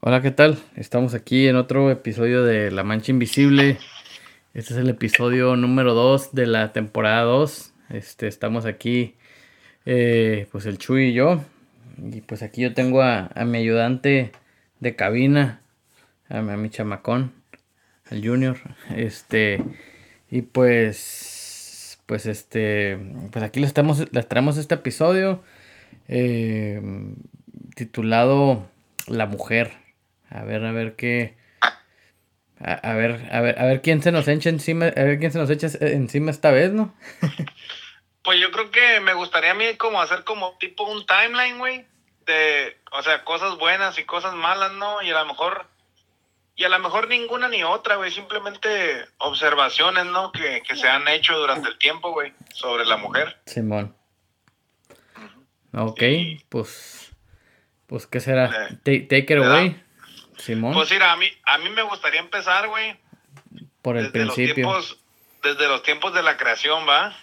Hola, ¿qué tal? Estamos aquí en otro episodio de La Mancha Invisible. Este es el episodio número 2 de la temporada 2. Este, estamos aquí, eh, pues el Chuy y yo. Y pues aquí yo tengo a, a mi ayudante de cabina, a, a mi chamacón, al Junior. Este, y pues, pues este, pues aquí les, estamos, les traemos este episodio eh, titulado La Mujer. A ver, a ver qué. A, a ver, a ver, a ver quién se nos echa encima, a ver quién se nos echa encima esta vez, ¿no? Pues yo creo que me gustaría a mí como hacer como tipo un timeline, güey, de, o sea, cosas buenas y cosas malas, ¿no? Y a lo mejor, y a lo mejor ninguna ni otra, güey, simplemente observaciones, ¿no? Que, que se han hecho durante el tiempo, güey, sobre la mujer. Simón. Ok, pues, pues, ¿qué será? Eh, Ta- Take it Simón, Pues mira, a mí, a mí me gustaría empezar, güey, por el desde los principio. tiempos, desde los tiempos de la creación, ¿va?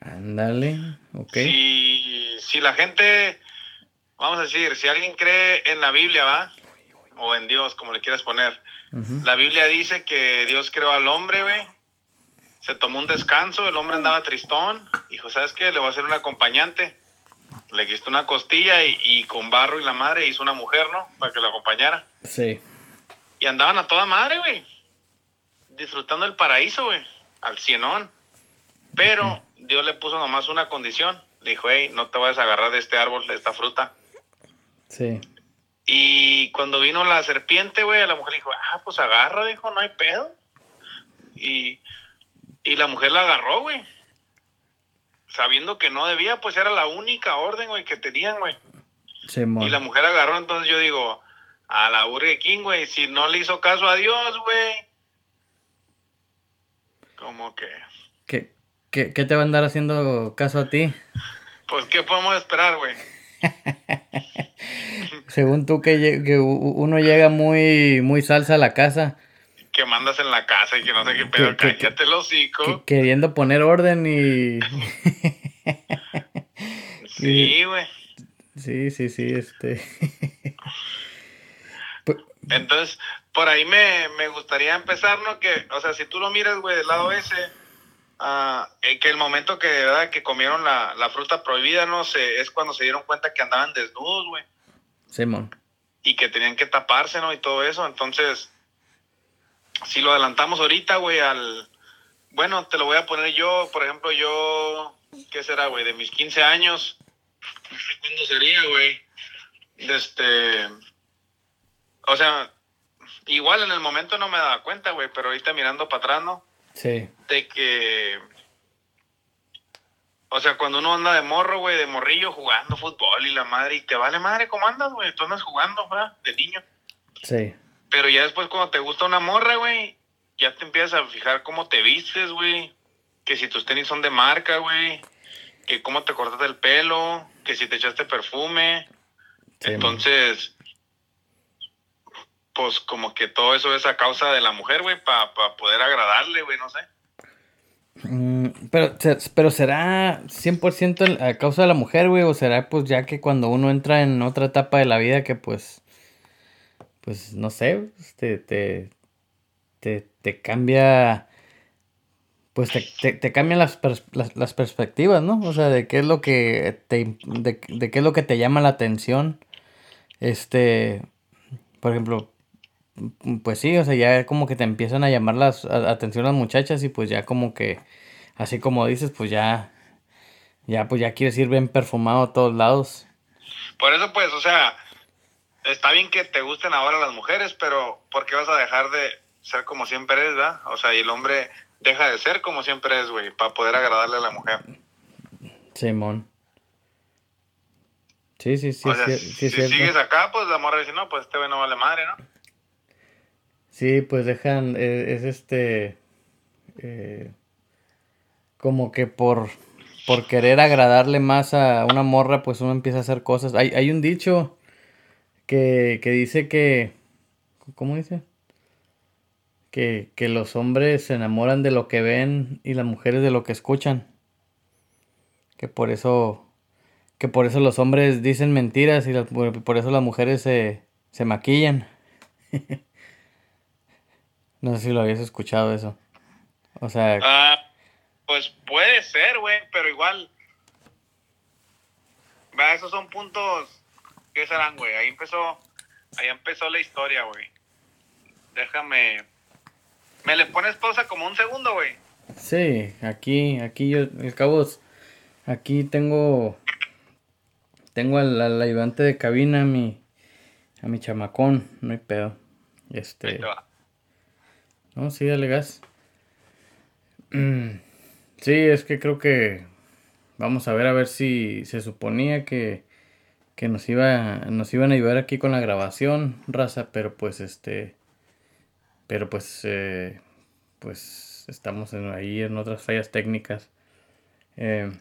Ándale, ok. Si, si la gente, vamos a decir, si alguien cree en la Biblia, ¿va? O en Dios, como le quieras poner. La Biblia dice que Dios creó al hombre, güey. Se tomó un descanso, el hombre andaba tristón. Dijo, ¿sabes qué? Le voy a hacer un acompañante. Le quistó una costilla y, y con barro y la madre hizo una mujer, ¿no? Para que lo acompañara. Sí, Y andaban a toda madre, güey. Disfrutando el paraíso, güey. Al cienón. Pero Dios le puso nomás una condición. Le dijo, hey, no te vayas a agarrar de este árbol, de esta fruta. sí, Y cuando vino la serpiente, güey, la mujer dijo, ah, pues agarra, dijo, no hay pedo. Y, y la mujer la agarró, güey. Sabiendo que no debía, pues era la única orden, güey, que tenían, güey. Simón. Y la mujer agarró, entonces yo digo, a la Burger King, güey, si no le hizo caso a Dios, güey. Como que, ¿Qué, qué, qué te va a andar haciendo caso a ti? pues, ¿qué podemos esperar, güey? Según tú que, que uno llega muy, muy salsa a la casa, Que mandas en la casa y que no sé qué pedo, Que- que- cállate el hocico. que- queriendo poner orden y... Sí, güey. Sí, sí, sí, este... Entonces, por ahí me, me gustaría empezar, ¿no? Que, o sea, si tú lo miras, güey, del lado ese, ah, eh, que el momento que, ¿verdad? que comieron la, la fruta prohibida, ¿no? Se, es cuando se dieron cuenta que andaban desnudos, güey, Simón. y que tenían que taparse, ¿no? Y todo eso. Entonces, si lo adelantamos ahorita, güey, al... Bueno, te lo voy a poner yo, por ejemplo, yo, ¿qué será, güey? De mis 15 años, cuándo sería, güey. De este... O sea, igual en el momento no me daba cuenta, güey, pero ahorita mirando para atrás, ¿no? Sí, De que... O sea, cuando uno anda de morro, güey, de morrillo jugando fútbol y la madre, y te vale madre cómo andas, güey, tú andas jugando, ¿verdad? De niño. sí, Pero ya después cuando te gusta una morra, güey, ya te empiezas a fijar cómo te vistes, güey. Que si tus tenis son de marca, güey. Que cómo te cortaste el pelo. Que si te echaste perfume. Sí, Entonces, pues como que todo eso es a causa de la mujer, güey, para poder agradarle, güey, no sé. Mm, pero, pero será 100% el- a causa de la mujer, güey, o será pues ya que cuando uno entra en otra etapa de la vida que pues, pues no sé, te, te, te, te cambia, pues te, te, te cambian las, las, perspectivas, ¿no? O sea, de qué es lo que te, de, qué es lo que te llama la atención, este, por ejemplo, Pues sí, o sea, ya como que te empiezan a llamar las a- atención las muchachas y pues ya como que, así como dices, pues ya, ya pues ya quieres ir bien perfumado a todos lados. Por eso, pues, o sea, está bien que te gusten ahora las mujeres, pero ¿por qué vas a dejar de ser como siempre eres, verdad? O sea, y el hombre deja de ser como siempre es, güey, para poder agradarle a la mujer. Simón. Sí, sí, sí, o si sí, es cierto. sigues acá, pues la morra dice, no, pues este güey no vale madre, ¿no? Sí, pues dejan, eh, es este, eh, como que por, por querer agradarle más a una morra, pues uno empieza a hacer cosas. Hay, hay un dicho que, que dice que, ¿cómo dice? Que, que los hombres se enamoran de lo que ven y las mujeres de lo que escuchan. Que por eso, que por eso los hombres dicen mentiras y por eso las mujeres se, se maquillan. no sé si lo habías escuchado eso. O sea... Ah, pues puede ser, güey, pero igual... Va, esos son puntos... ¿Qué serán, güey? Ahí empezó... Ahí empezó la historia, güey. Déjame... ¿Me le pones pausa como un segundo, güey? Sí, aquí, aquí yo, el cabo, aquí tengo, tengo al, al ayudante de cabina, a mi, a mi chamacón, no hay pedo. Este, Ahí te va. No, sí, dale gas. Mm, Sí, es que creo que vamos a ver a ver si se suponía que, que nos iba, nos iban a ayudar aquí con la grabación, raza, pero pues este, pero pues, eh, pues estamos en- ahí en otras fallas técnicas. Eh,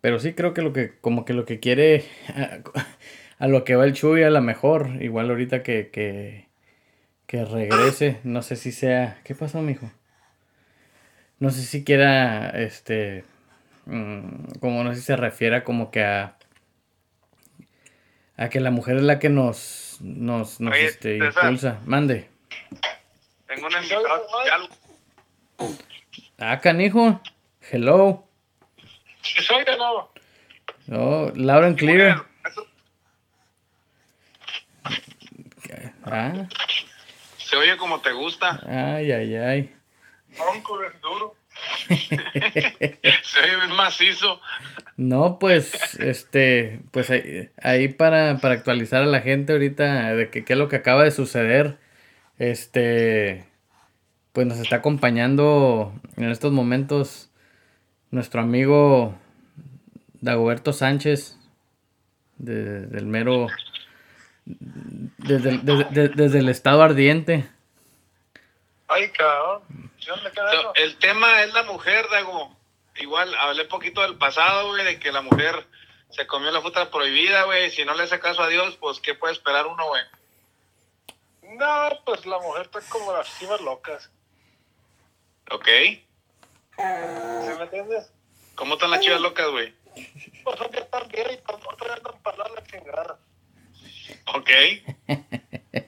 pero sí creo que lo que, como que lo que quiere, a, a lo que va el Chuy a la mejor, igual ahorita que, que, que regrese, no sé si sea, ¿qué pasó, mijo? No sé si quiera, este, mm, como no sé si se refiera como que a, a que la mujer es la que nos, nos, nos Oye, este, impulsa. Mande. Tengo un invitado. Ah, canijo. Hello. Si soy de nuevo. Oh, loud and clear. Ah, Se oye como te gusta. ay, ay, ay. Bronco es duro. Se oye macizo. No, pues, este, pues ahí, ahí para, para actualizar a la gente ahorita de que qué es lo que acaba de suceder, este, pues nos está acompañando en estos momentos nuestro amigo Dagoberto Sánchez, de- del mero, desde, el- desde- desde- desde el estado ardiente. Ay, cabrón. El tema es la mujer, Dago. Igual hablé poquito del pasado, güey, de que la mujer se comió la fruta prohibida, güey. Si no le hace caso a Dios, pues, ¿qué puede esperar uno, güey? No, pues la mujer está como las chivas locas. ¿Ok? ¿Sí me entiendes? ¿Cómo están las chivas locas, güey? Pues un día están bien y para otro día andan para la chingada. ¿Ok?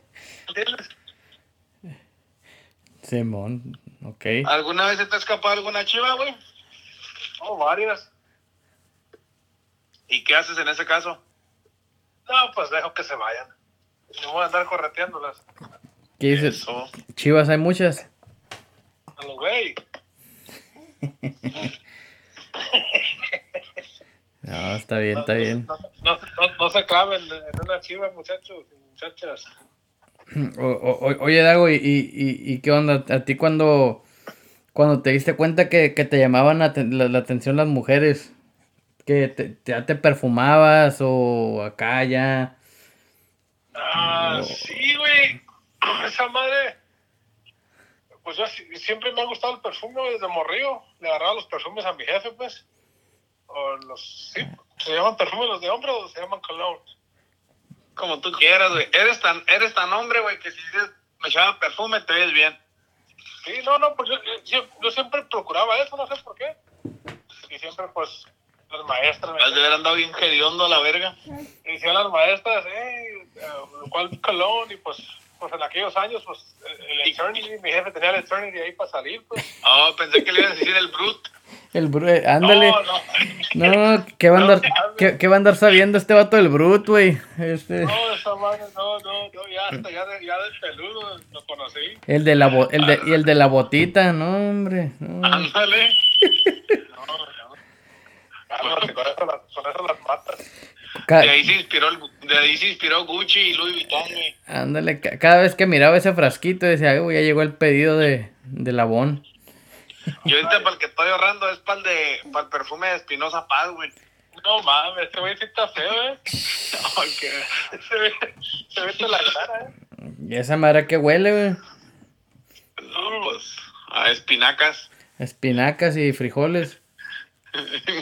Simón, ok. ¿Alguna vez se te ha escapado alguna chiva, güey? Oh, varias. ¿Y qué haces en ese caso? No, pues dejo que se vayan. No voy a andar correteándolas. ¿Qué dices? Eso. Chivas, hay muchas. A los güey. No, está bien, está bien. No, no, no, se claven en una chiva, muchachos y muchachas. O- o- o- oye, Dago, ¿y, y, y- qué onda? ¿A ti cuando, cuando te diste cuenta que, que te llamaban la, la- la atención las mujeres? ¿Que te, te- ya te perfumabas o acá ya? Ah, sí, güey. Esa madre. Pues yo si- siempre me ha gustado el perfume desde morrillo. Le agarraba los perfumes a mi jefe, pues. O los. Sí, ¿se llaman perfumes los de hombre o se llaman cologne? Como tú quieras, güey. Eres tan, eres tan hombre, güey, que si dices, me echaba perfume, te ves bien. Sí, no, no, pues yo, yo, yo siempre procuraba eso, no sé por qué. Y siempre, pues, las maestras me Has de haber andado bien hediondo a la verga. y decían las maestras, eh, ¿cuál cologne? Y pues, pues en aquellos años, pues, el Eternity, mi jefe tenía el Eternity ahí para salir, pues. Oh, pensé que le ibas a decir el Brut. El Brut, eh, ándale. No, no. No, ¿qué va a andar, qué, qué va a andar sabiendo este vato del Brut, güey? Este, No, esa madre, no, no, no, ya hasta, ya, de, ya del peludo lo conocí. el de la, bo- el de, y el de la botita, no, hombre. no. Ándale. No, no. Cálmate, con eso las, con eso las matas. De ahí se inspiró, el, de ahí se inspiró Gucci y Louis Vuitton, güey. ándale, ca- cada vez que miraba ese frasquito decía, "Uy, ya llegó el pedido de, de Labón. Yo ahorita para el que estoy ahorrando es para el, de, para el perfume de Espinosa Paz, güey. No mames, este güey sí está feo, eh. Ay, qué- Se ve, se ve toda la cara, eh. ¿Y esa madre que huele, güey? No, pues, a espinacas. Espinacas y frijoles.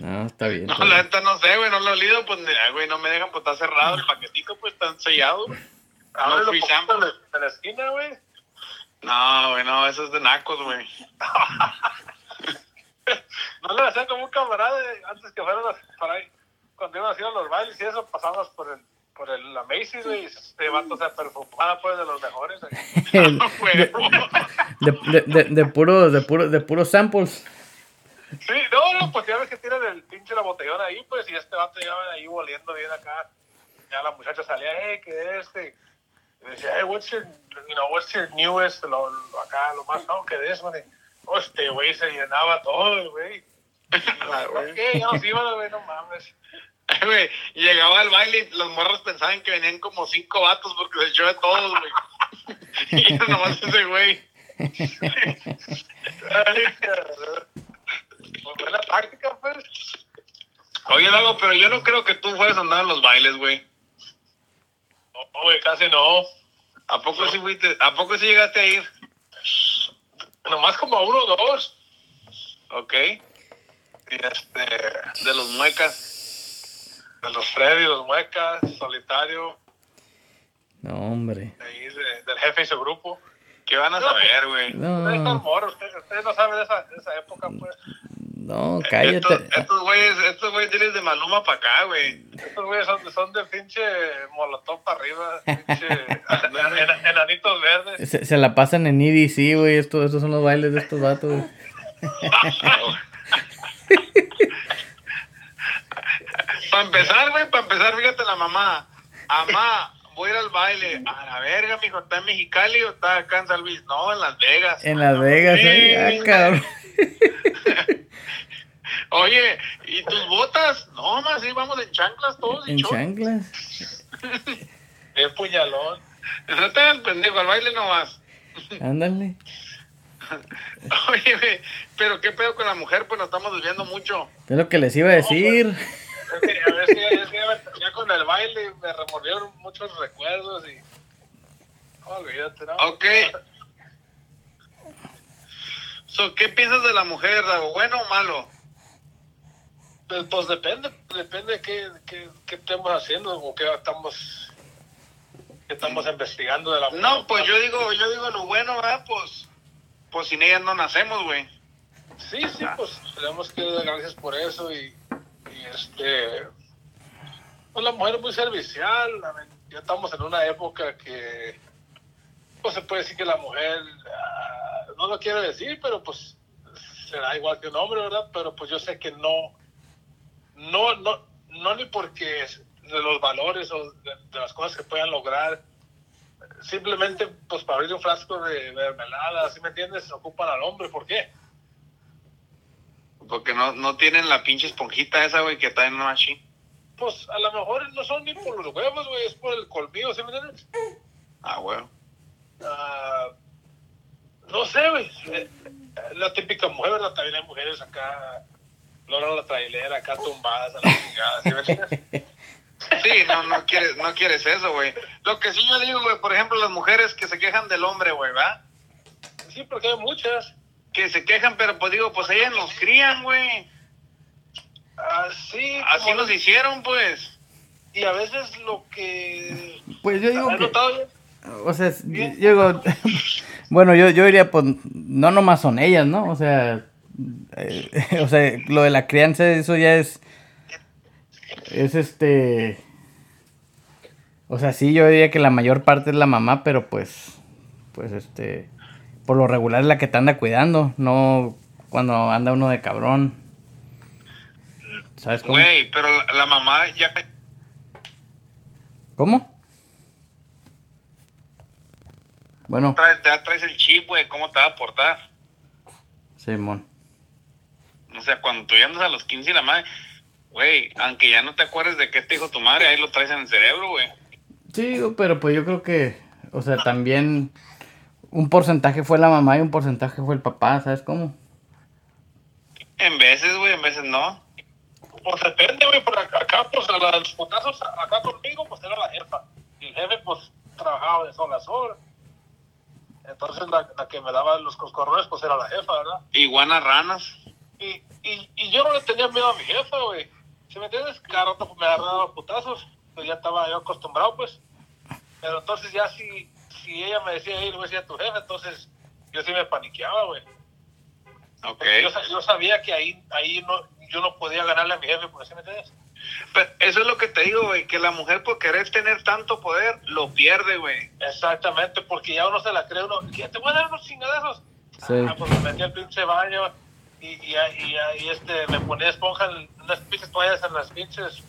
No, está bien. No, la neta no sé, güey, no lo he olido, pues, güey, no me dejan, pues, está cerrado el paquetito, pues, está sellado. poquito sample. en la- en la esquina, güey. No, güey, no, eso es de nacos, güey. No le hacían como un camarada eh, antes que fueran las, para ahí. Cuando iban a los bailes y eso, pasabas por el, por el, la Macy's, güey. y Este vato se perfumaba, pues, de los mejores. güey. de, de, de, de puros, de puros, de puros samples. Sí, pues ya ves que tiran el pinche la botellona ahí, pues, y este vato llegaba ahí volviendo bien acá. Ya la muchacha salía, hey, ¿qué es este? Y decía, hey, what's your, you know, what's your newest, lo, lo acá, lo más, no, ¿qué de eso, güey? Oh, este güey se llenaba todo, güey. Ah, güey. ¿Por qué? Ya nos iban, güey, no mames. Llegaba al baile y los morros pensaban que venían como cinco vatos porque se echó de todos, güey. Y nomás ese güey. Ay, Pues buena táctica, pues. Oye, Lago, pero yo no creo que tú fueras a andar en los bailes, güey. No, güey, casi no. ¿A poco sí fuiste? ¿A poco sí llegaste a ir? Nomás como a uno o dos. Ok. Y este, De los muecas. de los Freddy, los Muecas, Solitario, No, hombre. de ahí de- del jefe y su grupo. ¿Qué van a saber, güey? Ustedes No, morros, ustedes, ustedes no saben de esa, de esa época, pues. No, cállate. estos güeyes, estos güeyes tienes de Maluma para acá, güey. Estos güeyes son, son de pinche molotov para arriba, pinche en- en- enanitos verdes. Se, se la pasan en EDC, güey. Estos, estos son los bailes de estos vatos. Para empezar, güey, para empezar, fíjate la mamá. Mamá, voy a ir al baile. A la verga, mijo, ¿está en Mexicali o está acá en San Luis? No, en Las Vegas. En Las Vegas, ¿eh? Ah, cabrón. Oye, ¿y tus botas? No, más sí, vamos en chanclas todos y En chanclas. El puñalón. No te hagas pendejo, al baile no vas. Ándale. Oye, güey, pero qué pedo con la mujer, pues nos estamos desviando mucho. Es lo que les iba a decir. Es que, a ver, si- es que ya, ya con el baile me remordieron muchos recuerdos y. Olvídate, ¿no? Ok. So, ¿Qué piensas de la mujer, Dago? ¿Bueno o malo? Pues, pues depende, depende de qué, qué, qué estemos haciendo o qué estamos, qué estamos investigando de la No, pues yo digo, yo digo lo bueno, ¿verdad? Pues, pues sin ellas no nacemos, güey. Sí, sí, pues tenemos que dar gracias por eso y, y este. Pues la mujer es muy servicial, ya estamos en una época que. Pues se puede decir que la mujer. ah, no lo quiero decir, pero pues será igual que un hombre, ¿verdad? Pero pues yo sé que no. No, no, no ni porque de los valores o de, de las cosas que puedan lograr. Simplemente, pues para abrir un frasco de mermelada, ¿sí me entiendes? Se ocupan al hombre, ¿por qué? Porque no, no tienen la pinche esponjita esa, güey, que está en una machine. Pues a lo mejor no son ni por los huevos, güey, es por el colmillo, ¿sí me entiendes? Ah, güey. Ah, no sé, güey. eh, La típica mujer, ¿verdad? También hay mujeres acá, Lola la trailera, acá tumbadas a la chingada, ¿sí? Sí, no, no quieres, no quieres eso, güey. Lo que sí yo digo, güey, por ejemplo, las mujeres que se quejan del hombre, güey, ¿va? Sí, porque hay muchas. Que se quejan, pero pues digo, pues ellas nos crían, güey. Así, Así como- nos hicieron, pues. Y a veces lo que... Pues yo digo ¿Has que. notado? O sea, es- yo digo. Bueno, yo, yo diría, pues, no nomás son ellas, ¿no? O sea. Eh, o sea, lo de la crianza, eso ya es. Es este. O sea, sí, yo diría que la mayor parte es la mamá, pero pues. Pues este. Por lo regular es la que te anda cuidando, no cuando anda uno de cabrón. ¿Sabes cómo? Güey, pero la, la mamá ya... ¿Cómo? Bueno, Traes, ya traes el chip, güey, ¿cómo te va a portar? Simón. O sea, cuando tú ya andas a los 15 y la madre... Güey, aunque ya no te acuerdes de qué te dijo tu madre, ahí lo traes en el cerebro, güey. Sí, pero pues yo creo que, o sea, también un porcentaje fue la mamá y un porcentaje fue el papá, ¿sabes cómo? En veces, güey, en veces no. Pues depende, güey, por acá, acá, pues a los putazos, acá conmigo, pues era la jefa. Y el jefe, pues, trabajaba de sol a sol. Entonces la, la que me daba los coscorrones, pues era la jefa, ¿verdad? Iguanas ranas. Y, y, y yo no le tenía miedo a mi jefa, güey. Si me entiendes, cada rato pues, me agarraba los putazos. Pues ya estaba yo acostumbrado, pues. Pero entonces ya si, si ella me decía, ir, voy a decir a tu jefe, entonces yo sí me paniqueaba, güey. Ok. Porque Yo, sa- yo sabía que ahí, ahí no, yo no podía ganarle a mi jefe, porque ¿sí me entiendes? Pero eso es lo que te digo, güey, que la mujer por querer tener tanto poder lo pierde, güey. Exactamente, porque ya uno se la cree, uno, ¿qué te voy a dar unos chingadazos? Sí. Ah, pues me metí al pinche baño y, y, y, y, este, me ponía esponja en unas pinches toallas en las pinches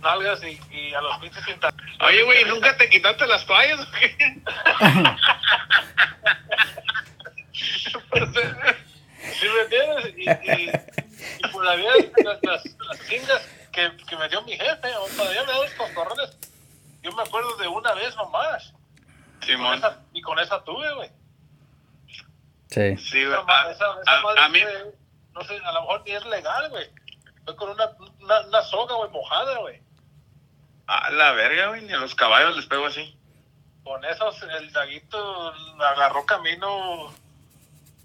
nalgas y, y a los pinches pintados. Oye, güey, ¿nunca te quitaste las toallas o qué? ¿Sí me entiendes? Y, y, y por la vida, las, las, que, que me dio mi jefe, o todavía me da los coscorrones. Yo me acuerdo de una vez nomás. Con Simón. esa- y con esa tuve, güey. Sí. Sí, güey. Esa, ma- A, esa- esa a- madre a mí, fue- no sé, a lo mejor ni es legal, güey. Fue con una, una, una soga, güey, mojada, güey. a la verga, güey, ni a los caballos les pego así. Con esos, el daguito agarró camino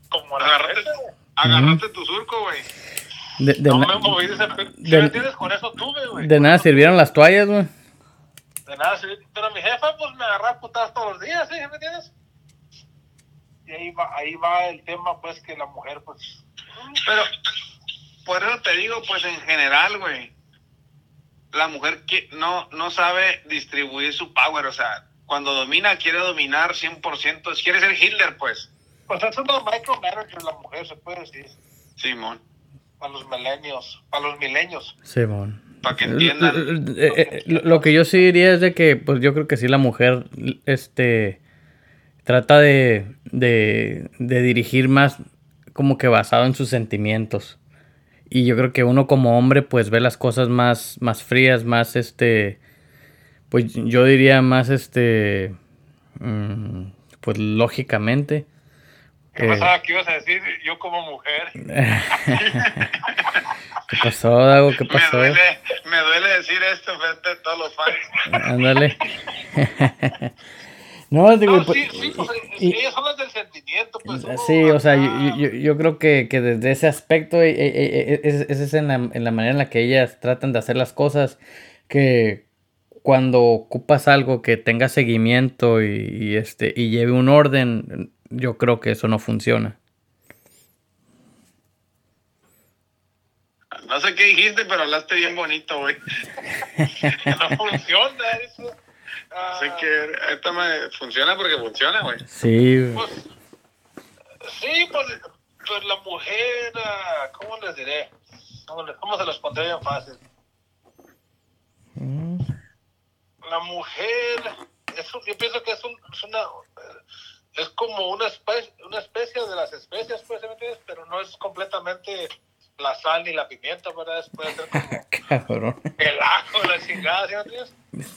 como la güey. agarraste tu surco, güey. De, de No me moví de ese pe- ¿Sí de- me entiendes? Con eso tuve, güey. de nada sirvieron las toallas, güey. De nada, sí. Pero mi jefa, pues, me agarraba putadas todos los días, ¿sí? ¿Me entiendes? Y ahí va, ahí va el tema, pues, que la mujer, pues... Pero, por eso te digo, pues en general, güey, la mujer que no, no sabe distribuir su power, o sea, cuando domina, quiere dominar 100%, quiere ser Hitler, pues. Pues es una micromanager la mujer, se puede decir. Simón, Para los milenios, para los milenios. Simón. para que entiendan. Eh, eh, eh, Lo lo que yo sí diría es de que, pues yo creo que sí la mujer, este, trata de, de, de dirigir más como que basado en sus sentimientos. Y yo creo que uno como hombre, pues ve las cosas más, más frías, más, este, pues yo diría más, este, mm, pues lógicamente. ¿Qué Eh, pasaba que ibas a decir yo como mujer? ¿Qué pasó, Dago? ¿Qué Me pasó? duele, me duele decir esto frente a todos los fans. Ándale. no, digo, No, pues, sí, sí, pues y- ellas son las del sentimiento, pues. sí, o sea, yo, yo, yo creo que, que desde ese aspecto, eh, eh, eh, es, es- es en la, en la manera en la que ellas tratan de hacer las cosas, que cuando ocupas algo que tenga seguimiento y, y, este, y lleve un orden, yo creo que eso no funciona. No sé qué dijiste, pero hablaste bien bonito, güey. no funciona eso. Ah, Así que esto me funciona porque funciona, güey. Sí, Pues, sí, pues, pues la mujer, ah, ¿cómo les diré? ¿Cómo, se los pondré bien fácil? Mm, La mujer, es un- yo pienso que es, un, es una, es como una especie, una especie de las especies, pues, ¿sí me entiendes? Pero no es completamente la sal ni la pimienta, ¿verdad? Es- puede ser como cabrón. el ajo, la chingada, ¿sí me entiendes?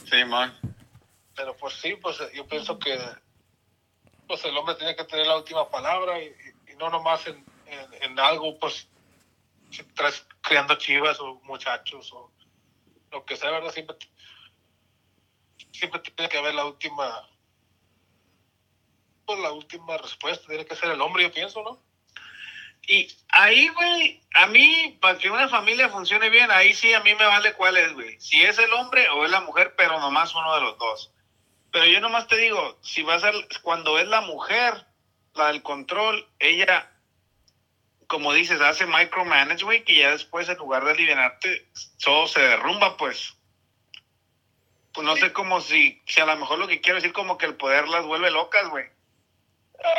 Simón. Pero pues sí, pues yo pienso que pues el hombre tiene que tener la última palabra y, no nomás en, en, algo, pues, si estás criando chivas o muchachos o lo que sea, ¿verdad? Siempre, siempre tiene que haber la última, pues la última respuesta, tiene que ser el hombre, yo pienso, ¿no? Y ahí, güey, a mí, para que una familia funcione bien, ahí sí a mí me vale cuál es, güey. Si es el hombre o es la mujer, pero nomás uno de los dos. Pero yo nomás te digo, si va a cuando es la mujer, la del control, ella, como dices, hace micromanage, güey, que ya después en lugar de aliviarte, todo se derrumba, pues. Pues no sé cómo si, si a lo mejor lo que quiero decir como que el poder las vuelve locas, güey.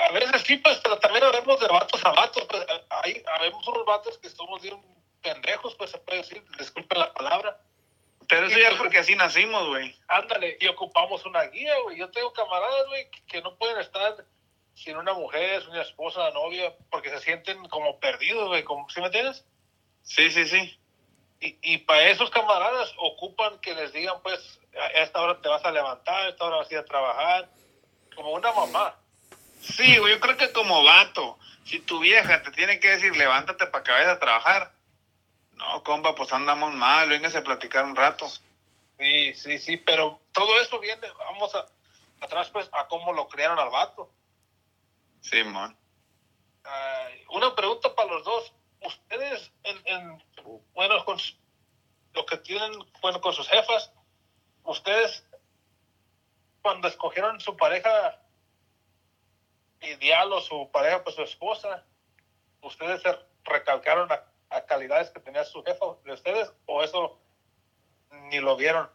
A veces sí, pues, pero también habemos de vatos a vatos, pues, hay, habemos unos vatos que somos bien pendejos, pues, se puede decir, disculpen la palabra. Pero eso ya es porque así nacimos, güey. Ándale, y ocupamos una guía, güey. Yo tengo camaradas, güey, que- no pueden estar sin una mujer, sin una esposa, novia, porque se sienten como perdidos, güey, ¿sí me entiendes? Sí, sí, sí. Y, y para esos camaradas ocupan que les digan, pues, a esta hora te vas a levantar, a esta hora vas a ir a trabajar, como una mamá. Sí, güey, yo creo que como vato, si tu vieja te tiene que decir levántate para que vayas a trabajar, no, compa, pues andamos mal, véngase a platicar un rato. Sí, sí, sí, pero todo eso viene, vamos a, atrás, pues, a cómo lo crearon al vato. Sí, man. Una pregunta para los dos. Ustedes, en, en- bueno, con lo que tienen, bueno, con sus jefas, ustedes, cuando escogieron su pareja ideal o su pareja, pues su esposa, ustedes se recalcaron a calidades que tenía su jefa de ustedes, o eso ni lo vieron.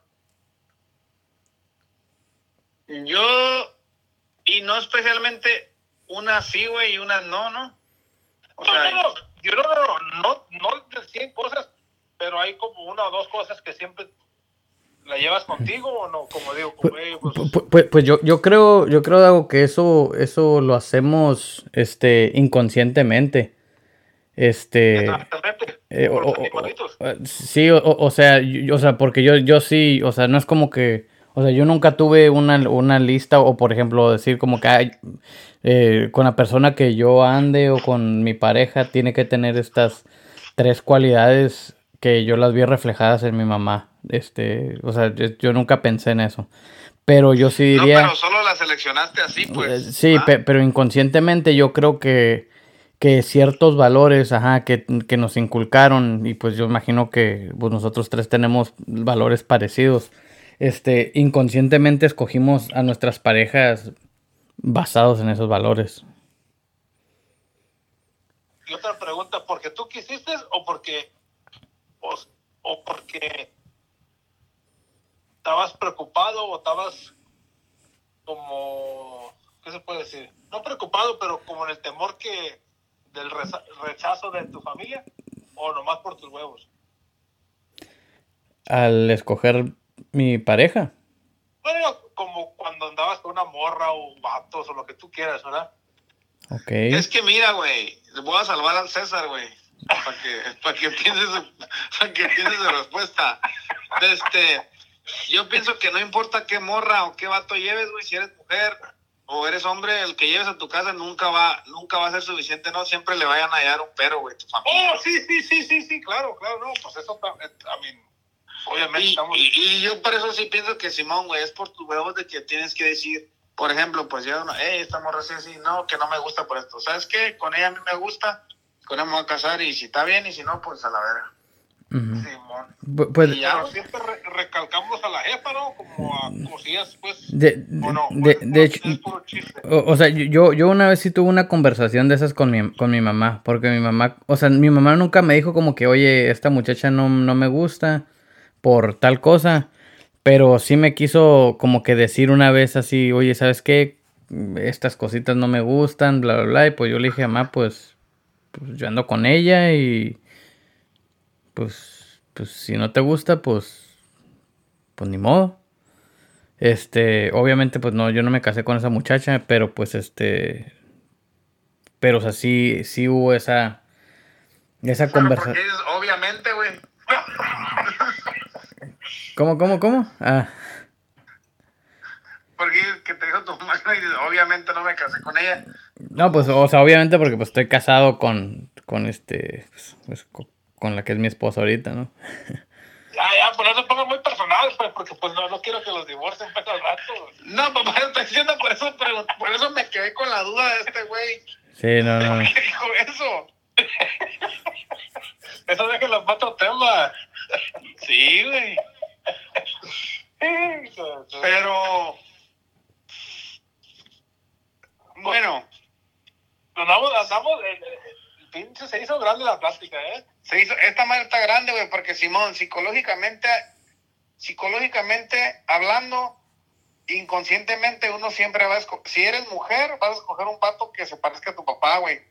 Yo, y no especialmente unas sí, güey, y unas no, ¿no? O No, sea, no, no, yo no, no, no, no de 100 cosas, pero hay como una o dos cosas que siempre la llevas contigo o no, como digo, como, eh, pues, Pu- Pues, pues yo, yo creo, yo creo, Dago, que eso, eso lo hacemos este, inconscientemente. Este. eh, o- o- sí, o, sea, yo, o sea, porque yo, yo sí, o sea, no es como que, o sea, yo nunca tuve una, una lista o, por ejemplo, decir como que ay, eh, con la persona que yo ande o con mi pareja tiene que tener estas tres cualidades que yo las vi reflejadas en mi mamá. Este, o sea, yo, yo nunca pensé en eso. Pero yo sí no, diría... pero solo la seleccionaste así, Eh, pues. Sí, pe- pero inconscientemente yo creo que, que ciertos valores, ajá, que, que nos inculcaron, y pues yo imagino que pues, nosotros tres tenemos valores parecidos, este, inconscientemente escogimos a nuestras parejas basados en esos valores. Y otra pregunta, ¿porque tú quisiste o porque o, o porque estabas preocupado o estabas como qué se puede decir? No preocupado, pero como en el temor que del rechazo de tu familia o nomás por tus huevos. Al escoger mi pareja. Bueno, como cuando andabas con una morra o vatos o lo que tú quieras, ¿verdad? Ok. Es que mira, güey, voy a salvar al César, güey. Para que, para que pienses, para que pienses de respuesta. Este, yo pienso que no importa qué morra o qué vato lleves, güey, si eres mujer o eres hombre, el que lleves a tu casa nunca va, nunca va a ser suficiente, no, siempre le vayan a hallar un pero, güey, tu familia. Oh, sí, sí, sí, sí, sí, claro, claro, no, pues eso, ta- eh, obviamente Y, estamos... y- y yo por eso sí pienso que Simón, güey, es por tus huevos de que tienes que decir, por ejemplo, pues yo, hey, esta morra así, así, no, que no me gusta por esto. ¿Sabes qué? Con ella a mí me gusta, con ella me voy a casar y si está bien y si no, pues a la verga. Simón. Pu- Pues, Y ya. Pero siempre re- recalcamos a la jefa, ¿no? Como a cosillas, pues. de, o no, de- de hecho, o sea, yo, yo una vez sí tuve una conversación de esas con mi, con mi mamá, porque mi mamá, o sea, mi mamá nunca me dijo como que, oye, esta muchacha no, no me gusta por tal cosa, pero sí me quiso como que decir una vez así, oye, ¿sabes qué? Estas cositas no me gustan, bla, bla, bla, y pues yo le dije, mamá, pues, pues yo ando con ella y pues, pues si no te gusta, pues, pues ni modo. Este, obviamente, pues no, yo no me casé con esa muchacha, pero pues este, pero o sea, sí, sí hubo esa, esa conversación. obviamente, güey. ¿Cómo, cómo, cómo? Ah, Porque que te dijo tu mamá y dices, obviamente no me casé con ella. no, pues, o sea, obviamente porque pues estoy casado con, con este, pues, pues, con la que es mi esposa ahorita, ¿no? Ya, ya, pues no se ponga muy personal, pues, porque pues no, no quiero que los divorcien pues al rato. No, papá, estoy diciendo por eso, pero por eso me quedé con la duda de este güey. Sí, no, no. ¿Qué dijo eso? Eso déjenlo para otro tema. Sí, güey. Pero... Pero. Bueno, Andamos, andamos, el, el pinche se hizo grande la plática, ¿eh? Se hizo, esta madre está grande, güey, porque Simón, psicológicamente, psicológicamente hablando, inconscientemente uno siempre va a escoger, si eres mujer, vas a escoger un vato que se parezca a tu papá, güey.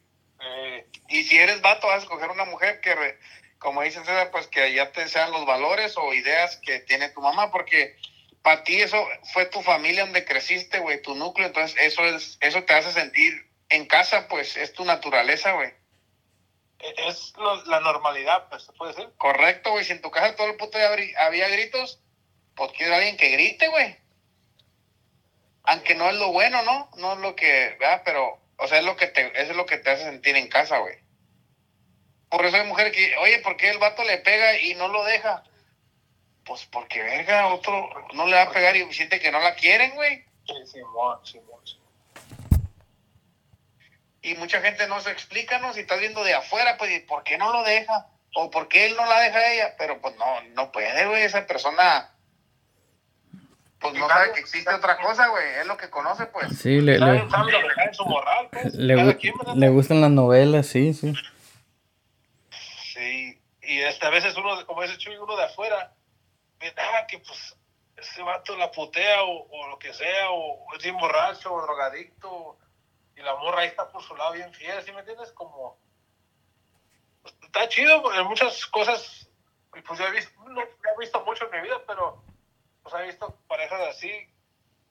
Eh, Y si eres vato, vas a escoger una mujer que, re- como dice César, pues que ya te sean los valores o ideas que tiene tu mamá, porque para ti eso fue tu familia donde creciste, güey, tu núcleo, entonces eso es, eso te hace sentir en casa, pues es tu naturaleza, güey. Es lo- la normalidad, pues, se puede decir. Correcto, güey, si en tu casa todo el puto día había gritos, pues quiero alguien que grite, güey. Aunque no es lo bueno, ¿no? No es lo que, ¿verdad? Pero, o sea, es lo que te, eso es lo que te hace sentir en casa, güey. Por eso hay mujeres que, oye, ¿por qué el vato le pega y no lo deja? Pues porque, verga, otro no le va a pegar y siente que no la quieren, güey. Sí, Simón, Simón. Y mucha gente no se explica, ¿no? Si estás viendo de afuera, pues, ¿y ¿por qué no lo deja? O ¿por qué él no la deja a ella? Pero, pues, no, no puede, güey, esa persona... Pues no sabe que existe otra cosa, güey. Es lo que conoce, pues. Sí, le, le, ¿Saben, saben lo que cae en su moral, pues? le, gustan las novelas, sí, sí. Sí, y este, a veces uno, como dice Chuy, uno de afuera mira, que pues ese vato la putea o, o lo que sea, o es bien borracho o drogadicto, y la morra ahí está por su lado bien fiel, ¿sí me entiendes? Como, pues, está chido en muchas cosas, y pues yo he visto, no he visto mucho en mi vida, pero pues he visto parejas así,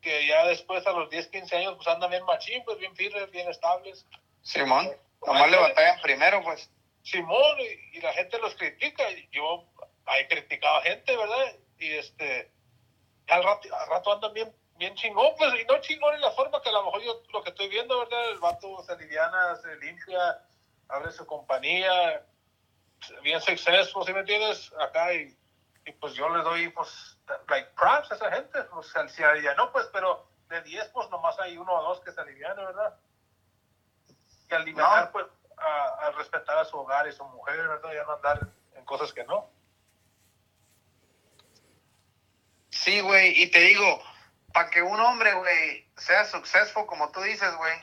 que ya después a los 10, 15 años pues andan bien machín, pues bien firmes, bien estables. Simón, nomás le batallan primero, pues. Simón, y, y la gente los critica, yo he criticado a gente, ¿verdad? Y este, al rato, al rato andan bien, bien chingón, pues, y no chingón en la forma que a lo mejor yo lo que estoy viendo, ¿verdad? El vato se aliviana, se limpia, abre su compañía, bien successful, ¿sí me entiendes? Acá, y, y pues yo le doy, pues, like props a esa gente, pues se alivianó, pues, pero de 10, pues nomás hay uno o dos que se alivianan, ¿verdad? Y aliviar, No. pues, a, a respetar a su hogar y su mujer, ¿verdad? Ya no andar en cosas que no. Sí, güey, y te digo, para que un hombre, güey, sea successful, como tú dices, güey,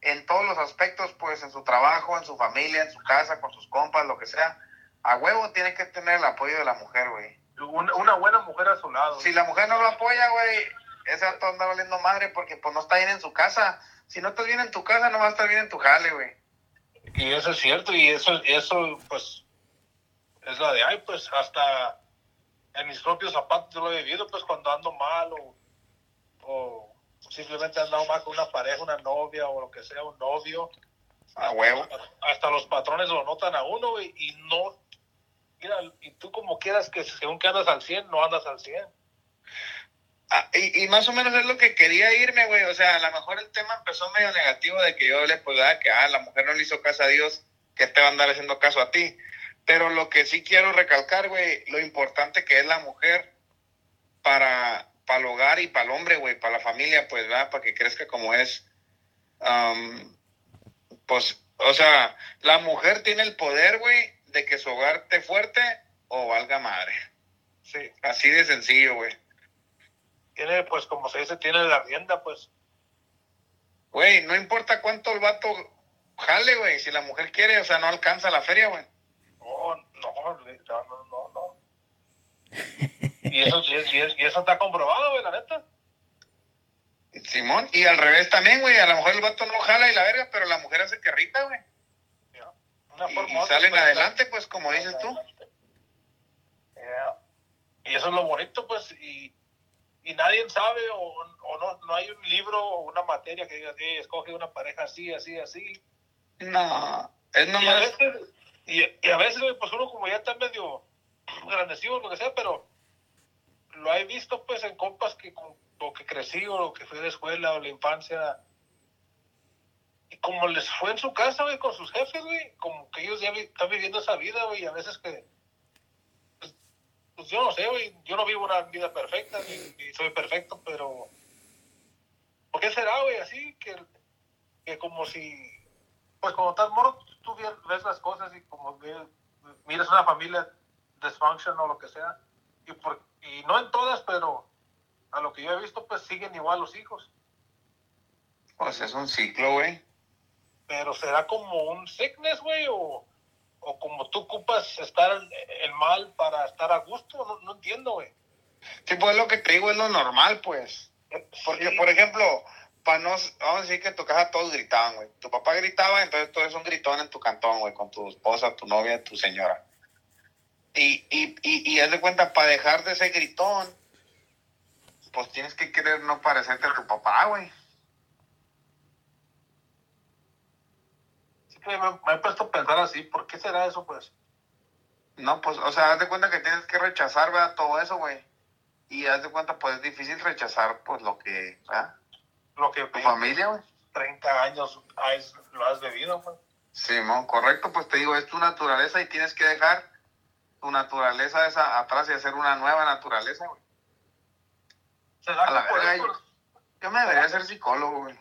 en todos los aspectos, pues en su trabajo, en su familia, en su casa, con sus compas, lo que sea, a huevo tiene que tener el apoyo de la mujer, güey. Una, una buena mujer a su lado. Si la mujer no lo apoya, güey, ese vato anda valiendo madre porque pues no está bien en su casa. Si no estás bien en tu casa, no vas a estar bien en tu jale, güey. Y eso es cierto, y eso, eso pues, es la de ahí, pues, hasta en mis propios zapatos yo lo he vivido, pues, cuando ando mal o, o simplemente he andado mal con una pareja, una novia o lo que sea, un novio. A huevo. Hasta los patrones lo notan a uno, güey, y no, mira, y tú como quieras que según que andas al 100, no andas al 100. Ah, y, y más o menos es lo que quería irme, güey. O sea, a lo mejor el tema empezó medio negativo de que yo le pues daba que ah, la mujer no le hizo caso a Dios, que te va a andar haciendo caso a ti. Pero lo que sí quiero recalcar, güey, lo importante que es la mujer para, para el hogar y para el hombre, güey, para la familia, pues, ¿verdad? Para que crezca como es. Am, pues, o sea, la mujer tiene el poder, güey, de que su hogar esté fuerte o valga madre. Sí, Así de sencillo, güey. tiene, pues, como se dice, tiene la rienda, pues, Güey, no importa cuánto el vato jale, güey. Si la mujer quiere, o sea, no alcanza la feria, güey. no, no, no, no, no, no. Y eso, y, es- y es- y eso está comprobado, güey, la neta. Simón, y al revés también, güey. A lo mejor el vato no jala y la verga, pero la mujer hace que rica, güey. Una Y, forma y otra, salen adelante, pues, como dices tú. Yeah. Y eso es lo bonito, pues, y, y nadie sabe o, o no, no hay un libro o una materia que diga, "Eh, escoge una pareja así, así, así. No, es Y a nomás. veces, y, y a veces, güey, pues uno como ya está medio grandecido, lo que sea, pero lo he visto, pues, en compas que con lo que crecí o lo que fui de escuela o la infancia. Y como les fue en su casa, güey, con sus jefes, güey, como que ellos ya están viviendo esa vida, güey, y a veces que, pues, pues yo no sé, güey, yo no vivo una vida perfecta, ni, soy perfecto, pero, ¿por qué será, güey, así? Que, que como si, pues como tal morro, tú ves las cosas y como miras una familia dysfunction o lo que sea, y, por, y no en todas, pero a lo que yo he visto, pues siguen igual los hijos. Pues es un ciclo, güey. pero será como un sickness, güey, o, o como tú ocupas estar el, mal para estar a gusto, no, no entiendo, güey. Sí, pues lo que te digo es lo normal, pues. Porque, Sí. por ejemplo, para no, vamos a decir que en tu casa todos gritaban, güey. Tu papá gritaba, entonces tú eres un gritón en tu cantón, güey, con tu esposa, tu novia, tu señora. Y, y, y, y haz de cuenta, para dejar de ser gritón, pues tienes que querer no parecerte a tu papá, güey. Sí, que me, me he puesto a pensar así, ¿por qué será eso, pues? No, pues, o sea, haz de cuenta que tienes que rechazar, ¿verdad? Todo eso, güey. Y haz de cuenta, pues es difícil rechazar, pues lo que, ¿verdad? Lo que Tu familia, güey. 30 años has- lo has bebido, güey. Simón, correcto, pues te digo, es tu naturaleza y tienes que dejar tu naturaleza esa atrás y hacer una nueva naturaleza, güey. ¿Será A la que por verga? Yo me debería ser psicólogo, güey.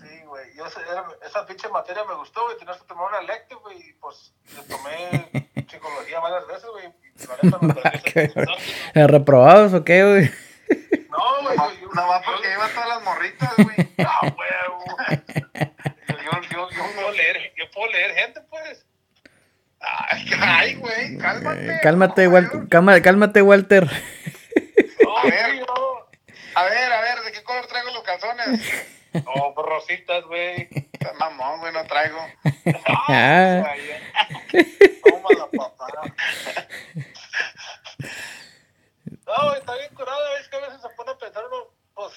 Sí, güey, yo sé, era- esa pinche materia me gustó, güey, tenías que tomar una elective, güey, y pues le tomé psicología varias veces, güey, y la neta me perdí ese- ¿Qué? ¿Eh, ¿Reprobados o qué, güey? No, güey, Nomás, yo- nomás yo- porque lleva todas las morritas, güey. Ah, huevo. Yo, yo, yo, yo puedo leer, yo puedo leer gente, pues. Ay, ay, güey, cálmate. Eh, Cálmate, no, Wal- güey. cama- cálmate, Walter. A ver, a ver, ¿de qué color traigo los calzones? Oh, rositas, güey. Mamón, güey, no traigo. Ah. Tómala, papá. No, está bien curado. Es que a veces se pone a pensar uno, pues,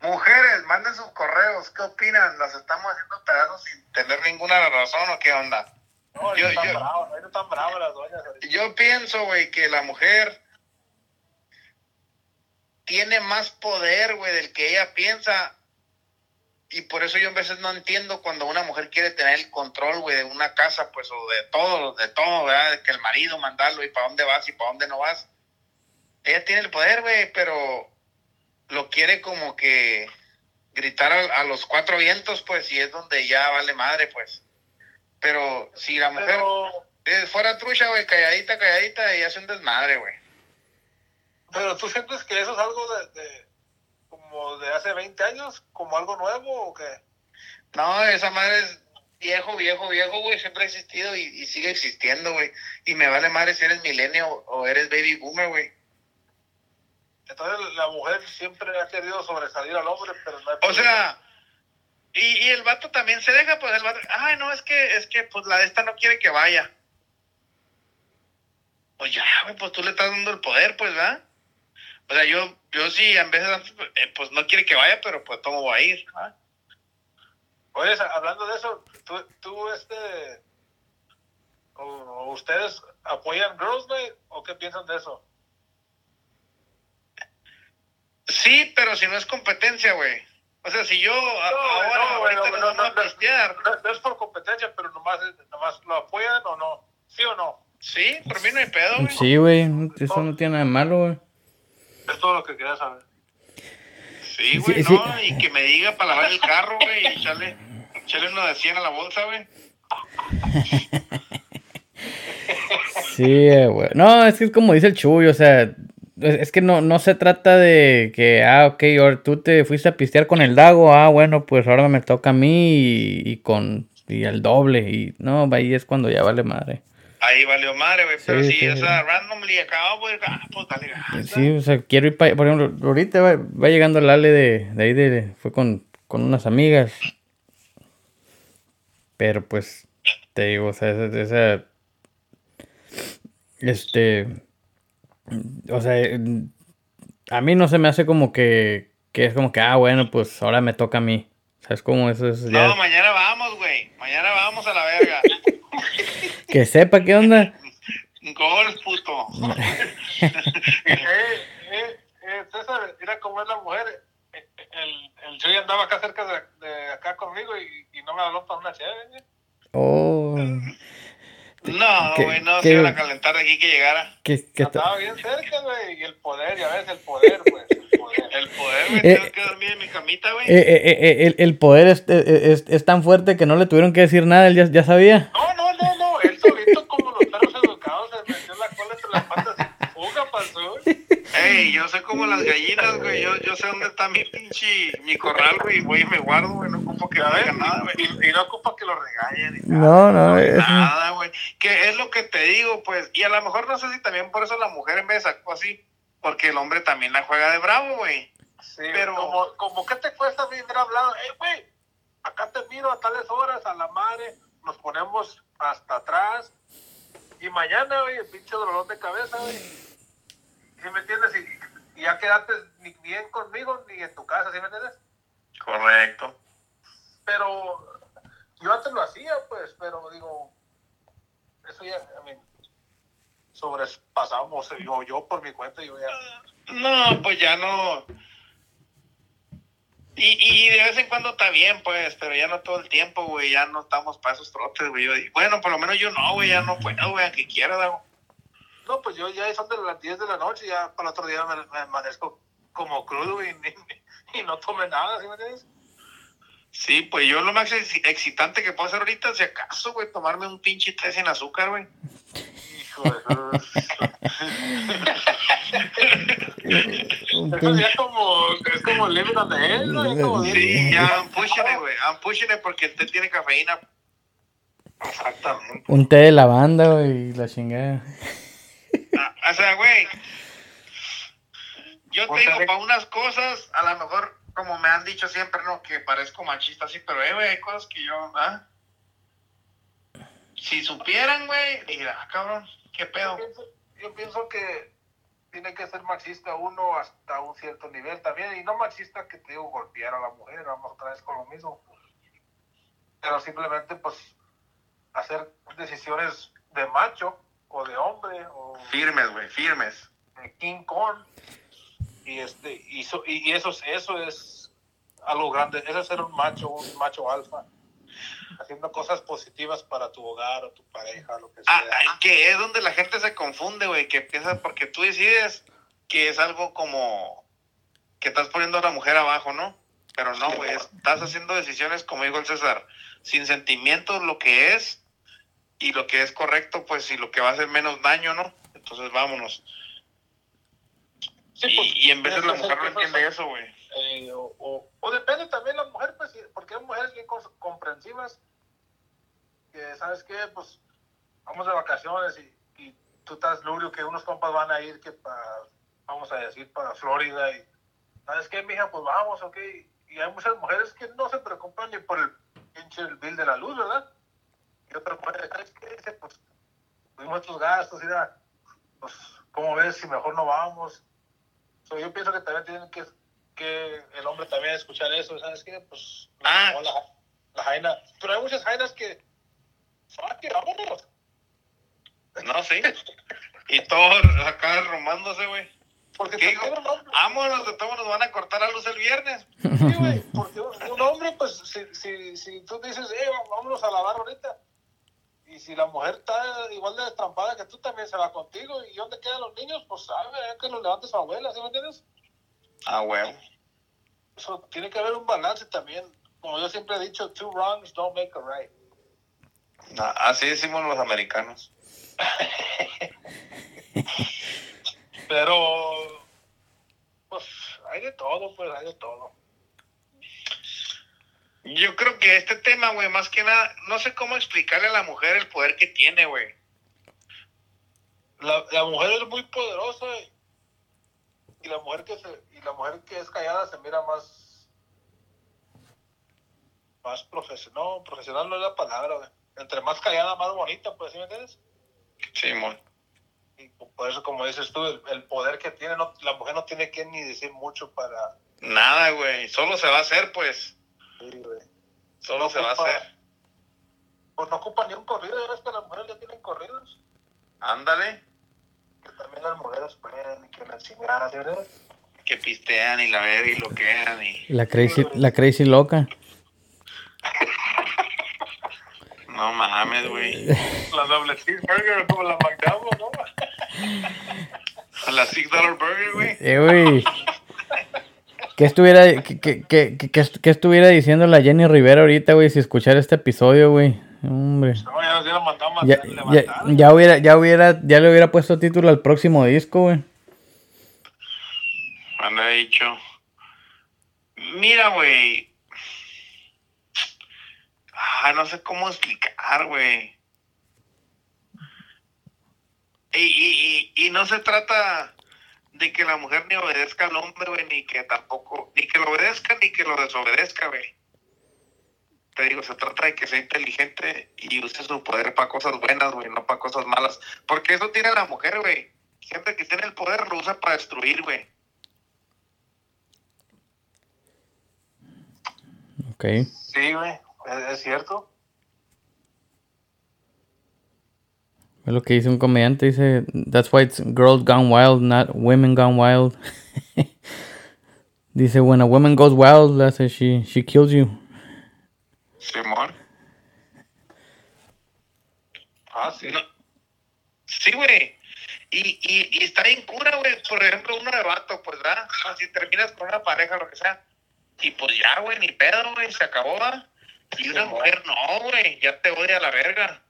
Mujeres, manden sus correos. ¿Qué opinan? ¿Las estamos haciendo pedazos sin tener ninguna razón o qué onda? No, Yo- están yo- ahorita están bravas las doñas. ahorita. Yo pienso, güey, que la mujer tiene más poder, güey, del que ella piensa. Y por eso yo a veces no entiendo cuando una mujer quiere tener el control, güey, de una casa, pues, o de todo, de todo, ¿verdad? De que el marido mandarlo y para dónde vas y para dónde no vas. Ella tiene el poder, güey, pero lo quiere como que gritar a, a los cuatro vientos, pues, y es donde ya vale madre, pues. Pero si la mujer Pero, fuera trucha, güey, calladita, calladita, y hace un desmadre, güey. pero tú sientes que eso es algo de, de- como de hace 20 años, como algo nuevo o qué? No, esa madre es viejo, viejo, viejo, güey, siempre ha existido y, y sigue existiendo, güey. Y me vale madre si eres milenio o eres baby boomer, güey. Entonces la mujer siempre ha querido sobresalir al hombre, pero no hay O sea, y, y el vato también se deja, pues el vato, ay, no, es que, es que, pues la de esta no quiere que vaya. Pues ya, güey, pues tú le estás dando el poder, pues, ¿verdad? O sea, yo, yo sí, en veces, eh, pues no quiere que vaya, pero pues todo va a ir, ¿verdad? Oye, hablando de eso, tú, tú este, o, ustedes apoyan Girls o qué piensan de eso? Sí, pero si no es competencia, güey. O sea, si yo ahora, ahorita no, no, no, no. pistear, No, no es por competencia, pero nomás, nomás lo apoyan o no, ¿sí o no? sí, por mí no hay pedo, güey. Sí, güey, eso no tiene nada de malo, güey. Es todo lo que quería saber. Sí, Sí, güey, sí. no, y que me diga para lavar el carro, güey, y echarle, echarle uno de 100 a la bolsa, güey. Sí, güey. No, es que es como dice el Chuy, o sea, es, es que no, no se trata de que, ah, ok, tú te fuiste a pistear con el Dago, ah, bueno, pues ahora me toca a mí y, y con y el doble, y no, ahí es cuando ya vale madre. Ahí valió madre, güey, pero Sí, si, sí, o sí. sea, randomly acabó, güey, ah, pues dale, ah, Sí, o sea, quiero ir para, por ejemplo, ahorita va, va llegando el Ale de, de ahí, de, fue con, con unas amigas, pero pues, te digo, o sea, esa, esa- este, o sea, a mí no se me hace como que, que es como que, ah, bueno, pues ahora me toca a mí, o sea, es como eso, es ya, No, mañana vamos, güey, mañana vamos a la verga. que sepa qué onda. Golf, puto. eh, eh, eh, César, mira cómo es la mujer. Eh, El, el Chuy andaba acá cerca de, de acá conmigo y, y no me habló para una chévere. Oh, No, ¿Qué- güey, no se iban a calentar de aquí que llegara. que, que ta- Andaba bien cerca, güey. Y el poder, ya ves, el poder, pues. El poder. El poder, güey, Eh, tengo que dormir en mi camita, güey. eh, eh, eh, el, el poder es, eh, es, es tan fuerte que no le tuvieron que decir nada, él ya, ya sabía. No, no, no, no. Él solito, como los perros educados, se metió la cola entre las patas y fuga para el sur. Ey, yo sé como las gallinas, güey. Yo, yo sé dónde está mi pinche, mi corral, güey. Voy y me guardo, güey. No ocupo que me digan nada, güey. Y, y no ocupa que lo regañen. ni No, nada. no, es- Nada, güey. Que es lo que te digo, pues. Y a lo mejor no sé si también por eso la mujer en vez sacó así. Porque el hombre también la juega de bravo, güey. Sí, Pero- como, como que te cuesta a mí haber hablado, eh, güey, acá te miro a tales horas, a la madre, nos ponemos hasta atrás, y mañana, güey, el pinche dolor de cabeza, güey. ¿Sí me entiendes? Y, y ya quedaste ni bien conmigo ni en tu casa, ¿sí me entiendes? Correcto. Pero yo antes lo hacía, pues, pero digo, eso ya, I mean, sobrepasamos, yo, yo por mi cuenta, yo ya. No, pues ya no. Y, y de vez en cuando está bien, pues, pero ya no todo el tiempo, güey. Ya no estamos para esos trotes, güey. Yo Bueno, por lo menos yo no, güey. Ya no puedo, güey, aunque quiera, Dago. No, pues yo ya son de las 10 de la noche, ya para el otro día me, me amanezco como crudo y, ni- y no tomé nada, ¿sí me entiendes? Sí, pues yo lo más ex- excitante que puedo hacer ahorita, si acaso, güey, tomarme un pinche té sin azúcar, güey. Hijo de Eso ya como, es como living on the edge, ¿no? Es como Sí, ya, I'm pushing it, güey. I'm pushing it porque el té tiene cafeína. Exactamente. un té de lavanda, güey, y la chingada. O sea, güey. Yo te Ponte digo, de- para unas cosas, a lo mejor, como me han dicho siempre, ¿no? Que parezco machista así, pero, eh, güey, hay cosas que yo, ¿ah? Si supieran, güey, diría, ah, cabrón, qué Yo pedo. pienso, yo pienso que tiene que ser machista uno hasta un cierto nivel también, y no machista que te digo golpear a la mujer, vamos otra vez con lo mismo. Pero simplemente, pues, hacer decisiones de macho o de hombre o Firmes, güey, firmes. de King Kong. Y, este, y, so- y eso, es- eso es algo grande, eso es ser un macho, un macho alfa. Haciendo cosas positivas para tu hogar o tu pareja, lo que sea. Ah, ah, que es donde la gente se confunde, güey, que piensa porque tú decides que es algo como que estás poniendo a la mujer abajo, ¿no? Pero no, güey, estás haciendo decisiones, como dijo el César, sin sentimientos, lo que es y lo que es correcto, pues, y lo que va a hacer menos daño, ¿no? Entonces, vámonos. Sí, Y, pues, y en veces la mujer no entiende eso, güey. eh, o, o- o depende también la mujer, pues, porque hay mujeres bien comprensivas que, ¿sabes qué? Pues vamos de vacaciones y, y tú estás lurio que unos compas van a ir que para, vamos a decir, para Florida y, ¿sabes qué, mija? Pues vamos, ok. Y hay muchas mujeres que no se preocupan ni por el pinche el bill de la luz, ¿verdad? Y otras mujeres, ¿sabes qué? Dice, pues tuvimos estos gastos, mira, pues, ¿cómo ves si mejor no vamos? So, yo pienso que también tienen que, que el hombre también escuchar eso, ¿sabes qué? Pues, Ah. la, la jaina. Pero hay muchas jainas que, fuck it, vámonos. No, sí. Y todos acá romándose, güey. Porque ¿Qué digo? Vámonos, de todos nos van a cortar la luz el viernes. sí, güey, porque un, un hombre, pues, si, si, si tú dices, eh, vámonos a lavar ahorita, y si la mujer está igual de destrampada que tú, también se va contigo, y ¿dónde quedan los niños? Pues, sabe, que los levante su abuela, ¿sí me entiendes? Ah, güey. Eso, tiene que haber un balance también. Como yo siempre he dicho, two wrongs don't make a right. Así decimos los americanos. Pero, pues, hay de todo, pues, hay de todo. Yo creo que este tema, güey, más que nada, no sé cómo explicarle a la mujer el poder que tiene, güey. La, la mujer es muy poderosa y, y la mujer que se, y la mujer que es callada se mira más, más profesional. No, profesional no es la palabra, güey. Entre más callada, más bonita, pues, ¿sí me entiendes? Simón. Y por eso, como dices tú, el, el poder que tiene, no, la mujer no tiene que ni decir mucho para... Nada, güey. Solo se va a hacer, pues. Güey. Solo No se va a hacer. Pues no ocupa ni un corrido, ya ves que las mujeres ya tienen corridos. Ándale. Que también las mujeres pueden, y que la chingada, ¿sí, verdad? Que pistean y la verga y lo quedan y... La crazy, la crazy loca. No mames, güey. La doble cheeseburger como la McDonald's, ¿no? La Six Dollar Burger, güey. Eh, güey. ¿Qué estuviera, qué, qué- qué estuviera diciendo la Jenny Rivera ahorita, güey, si escuchara este episodio, güey? Hombre. No, ya, ya Ya, hubiera, ya hubiera, ya le hubiera puesto título al próximo disco, güey. He dicho... Mira, güey. Ah, no sé cómo explicar, güey. Y, y, y, y no se trata de que la mujer ni obedezca al hombre, güey, ni que tampoco, ni que lo obedezca ni que lo desobedezca, güey. Te digo, se trata de que sea inteligente y use su poder para cosas buenas, güey, no para cosas malas. Porque eso tiene la mujer, güey. Gente que tiene el poder lo usa para destruir, güey. Ok. Sí, güey, es, es cierto. Es lo que dice un comediante, dice, that's why it's girls gone wild, not women gone wild. dice, when a woman goes wild, that's it, she, she kills you. Simón. Ah, sí. No. Sí, güey. Y, y, y está bien cura, güey. Por ejemplo, uno de vato, pues, ¿verdad? Ah, Si terminas con una pareja, lo que sea. Y pues ya, güey, ni pedo, güey, se acabó, ¿va? Y una mujer, no, güey, ya te odia a la verga.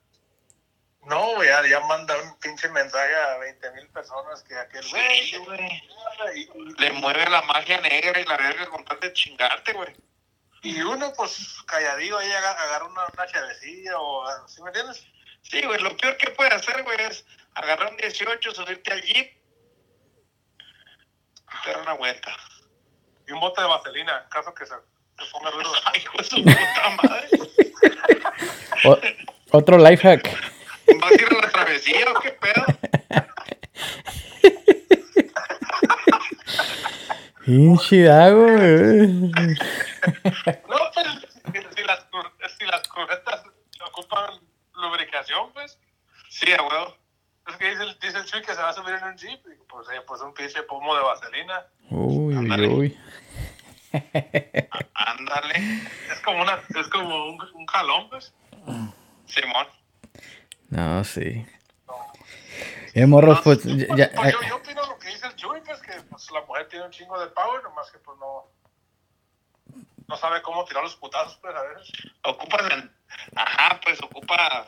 No, güey, ya, ya manda un pinche mensaje a 20 mil personas que aquel güey. Sí, güey. y- y- Le mueve la magia negra y la verga con tal de chingarte, güey. Y uno, pues, calladillo ahí aga- agarra una, una chavecilla o... ¿Sí me entiendes? Sí, güey, lo peor que puede hacer, güey, es agarrar un 18, subirte al jeep Dar una vuelta. Y un bote de vaselina, en caso que se, se ponga duro. Ay, hijo de su puta madre. Otro life hack. ¿Vas a ir a la travesía o qué pedo? Pinche Dago. No, pues, si las, si las cubetas ocupan lubricación, pues. Sí, a huevo. Es que dice, el- dice el Chuy que se va a subir en un jeep. Y pues, eh, pues un pinche pomo de vaselina. Uy, Ándale. uy. Ándale. Es como, una, es como un, un jalón, pues. Simón. No, sí. Eh, morros, pues Pues, ya, ya- pues yo, yo opino lo que dice el Chuy, pues que pues, la mujer tiene un chingo de power, nomás que pues no. No sabe cómo tirar los putazos, pues a veces. Ocupas en... Ajá, pues ocupa...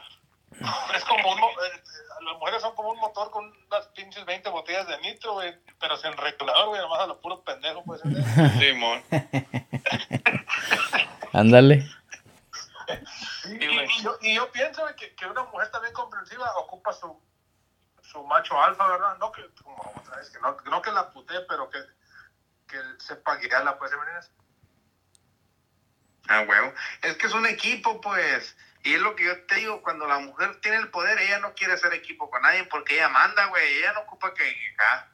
Es como un. mo- eh, eh, las mujeres son como un motor con unas pinches 20 botellas de nitro, güey. Pero sin regulador, güey. Nomás a lo puro pendejo, pues. Simón. ándale. Y, y- y yo, y yo pienso que, que una mujer también comprensiva ocupa su, su macho alfa, ¿verdad? No que, como otra vez, que no, no que la putee, pero que, que sepa guiarla, pues, ¿sí? Ah, huevo. Es que es un equipo, pues. Y es lo que yo te digo, cuando la mujer tiene el poder, ella no quiere hacer equipo con nadie porque ella manda, güey. Ella no ocupa que... acá.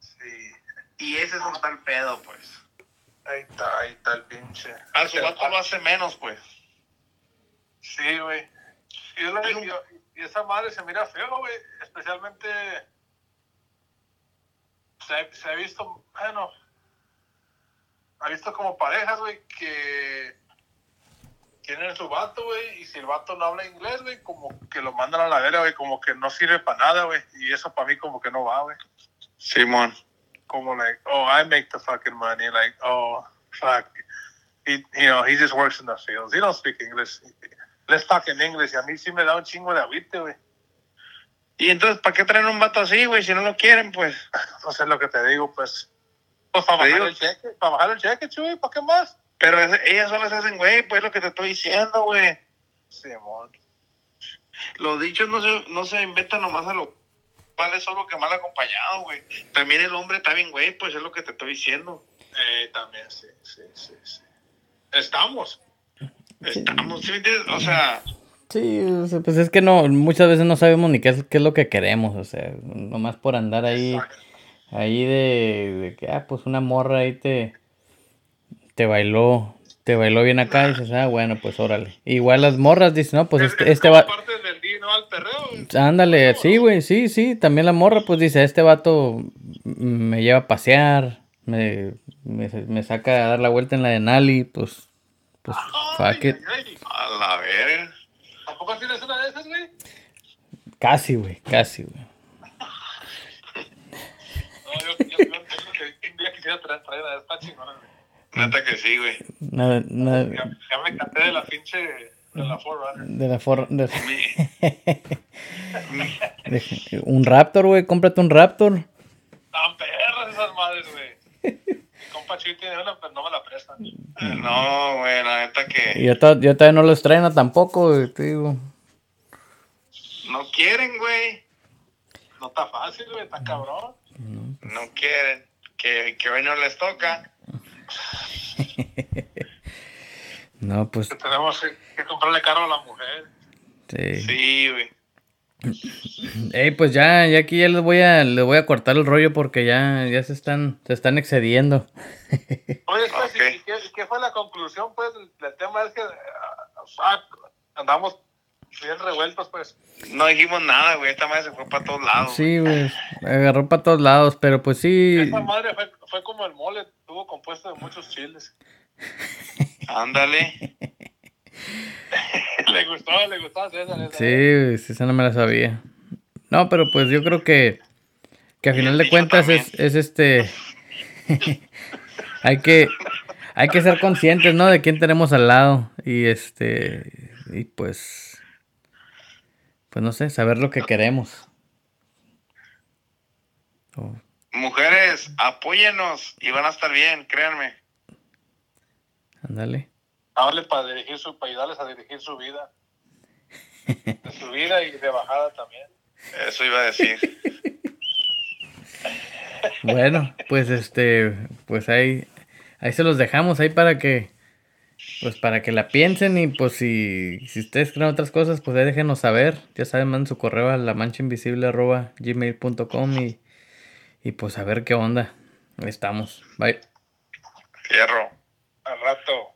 Sí. Y ese es un tal pedo, pues. Ahí está, ahí está el pinche. A su vato lo hace menos, pues. Sí, güey. Y, esa madre se mira feo, güey. Especialmente. Se, se ha visto, bueno. Ha visto como parejas, güey, que tienen su vato, güey. Y si el vato no habla inglés, güey, como que lo mandan a la vera, güey. Como que no sirve para nada, güey. Y eso para mí, como que no va, güey. Simón. Como, like, oh, I make the fucking money. Like, oh, fuck. He, you know, he just works in the fields. He don't speak English. Let's talk in English. Y a mí sí me da un chingo de agüite, güey. Y entonces, ¿para qué traen un vato así, güey? Si no lo quieren, pues. Entonces, lo que te digo, pues. Pues para bajar digo- el cheque. Para bajar el cheque, chuy. ¿Para qué más? Pero es- ellas solo se hacen, güey, pues lo que te estoy diciendo, güey. Simón. Los dichos no se, no se inventan nomás a lo vale solo que mal acompañado, güey. También el hombre está bien, güey, pues es lo que te estoy diciendo. Eh, también, sí, sí, sí, sí. Estamos. Estamos, ¿sí? O sea, Sí, o sea, pues es que no, muchas veces no sabemos ni qué es, qué es lo que queremos, o sea, nomás por andar ahí, ahí de, de que, ah, pues una morra ahí te, te bailó, te bailó bien acá y dices, ah, bueno, pues órale. Igual las morras dicen, no, pues Es- este, es este va. Al perreo. ándale, sí, güey, sí, sí, también la morra, pues dice, este vato me lleva a pasear, me, me, me saca a dar la vuelta en la de Nali, pues, pues, fuck it. Ay, ay, ay. a la verga. ¿Tampoco tienes una de esas, güey? Casi, güey, casi, güey. No, yo, yo, yo, yo que un día quisiera traer, traer a esta chingona, güey. Neta que sí, güey. Nada, nada, Ya, ya me canté de la pinche. de la Forerunner. de la for, de- de- un Raptor, güey, cómprate un Raptor. Tan perras esas madres, güey. Una, pero no me la prestan. No, güey, la neta que yo, to- yo todavía no los estreno tampoco, güey, te digo. no quieren, güey. No está fácil, güey, está cabrón. No quieren. Que, que hoy no les toca. No, pues, Que tenemos que, que comprarle carro a la mujer. sí. Sí, güey. Ey, pues ya, ya aquí ya les voy a, les voy a cortar el rollo porque ya, ya se están, se están excediendo. Oye, pues, Ok. ¿y qué, fue la conclusión, pues? El, tema es que ah, andamos bien revueltos, pues. No dijimos nada, güey. Esta madre se fue para todos lados. Sí, güey, agarró para todos lados, pero pues sí. Esa madre fue, fue como el mole, estuvo compuesto de muchos chiles. Ándale. le gustó, le gustó a César. esa. Sí, esa no me la sabía. No, pero pues yo creo que, que a final de cuentas es, es este... hay que hay que ser conscientes, ¿no? De quién tenemos al lado y este y pues pues no sé, saber lo que queremos. Oh, Mujeres, apóyenos y van a estar bien, créanme. ándale. Hable para dirigir su, para ayudarles a dirigir su vida. De su vida y de bajada también. Eso iba a decir. Bueno, pues este, pues ahí, ahí se los dejamos ahí para que, pues para que la piensen y pues si, si ustedes creen otras cosas, pues ahí déjenos saber. Ya saben, manden su correo a la mancha invisible arroba gmail.com y, y pues a ver qué onda. Ahí estamos. Bye. Fierro. Al rato.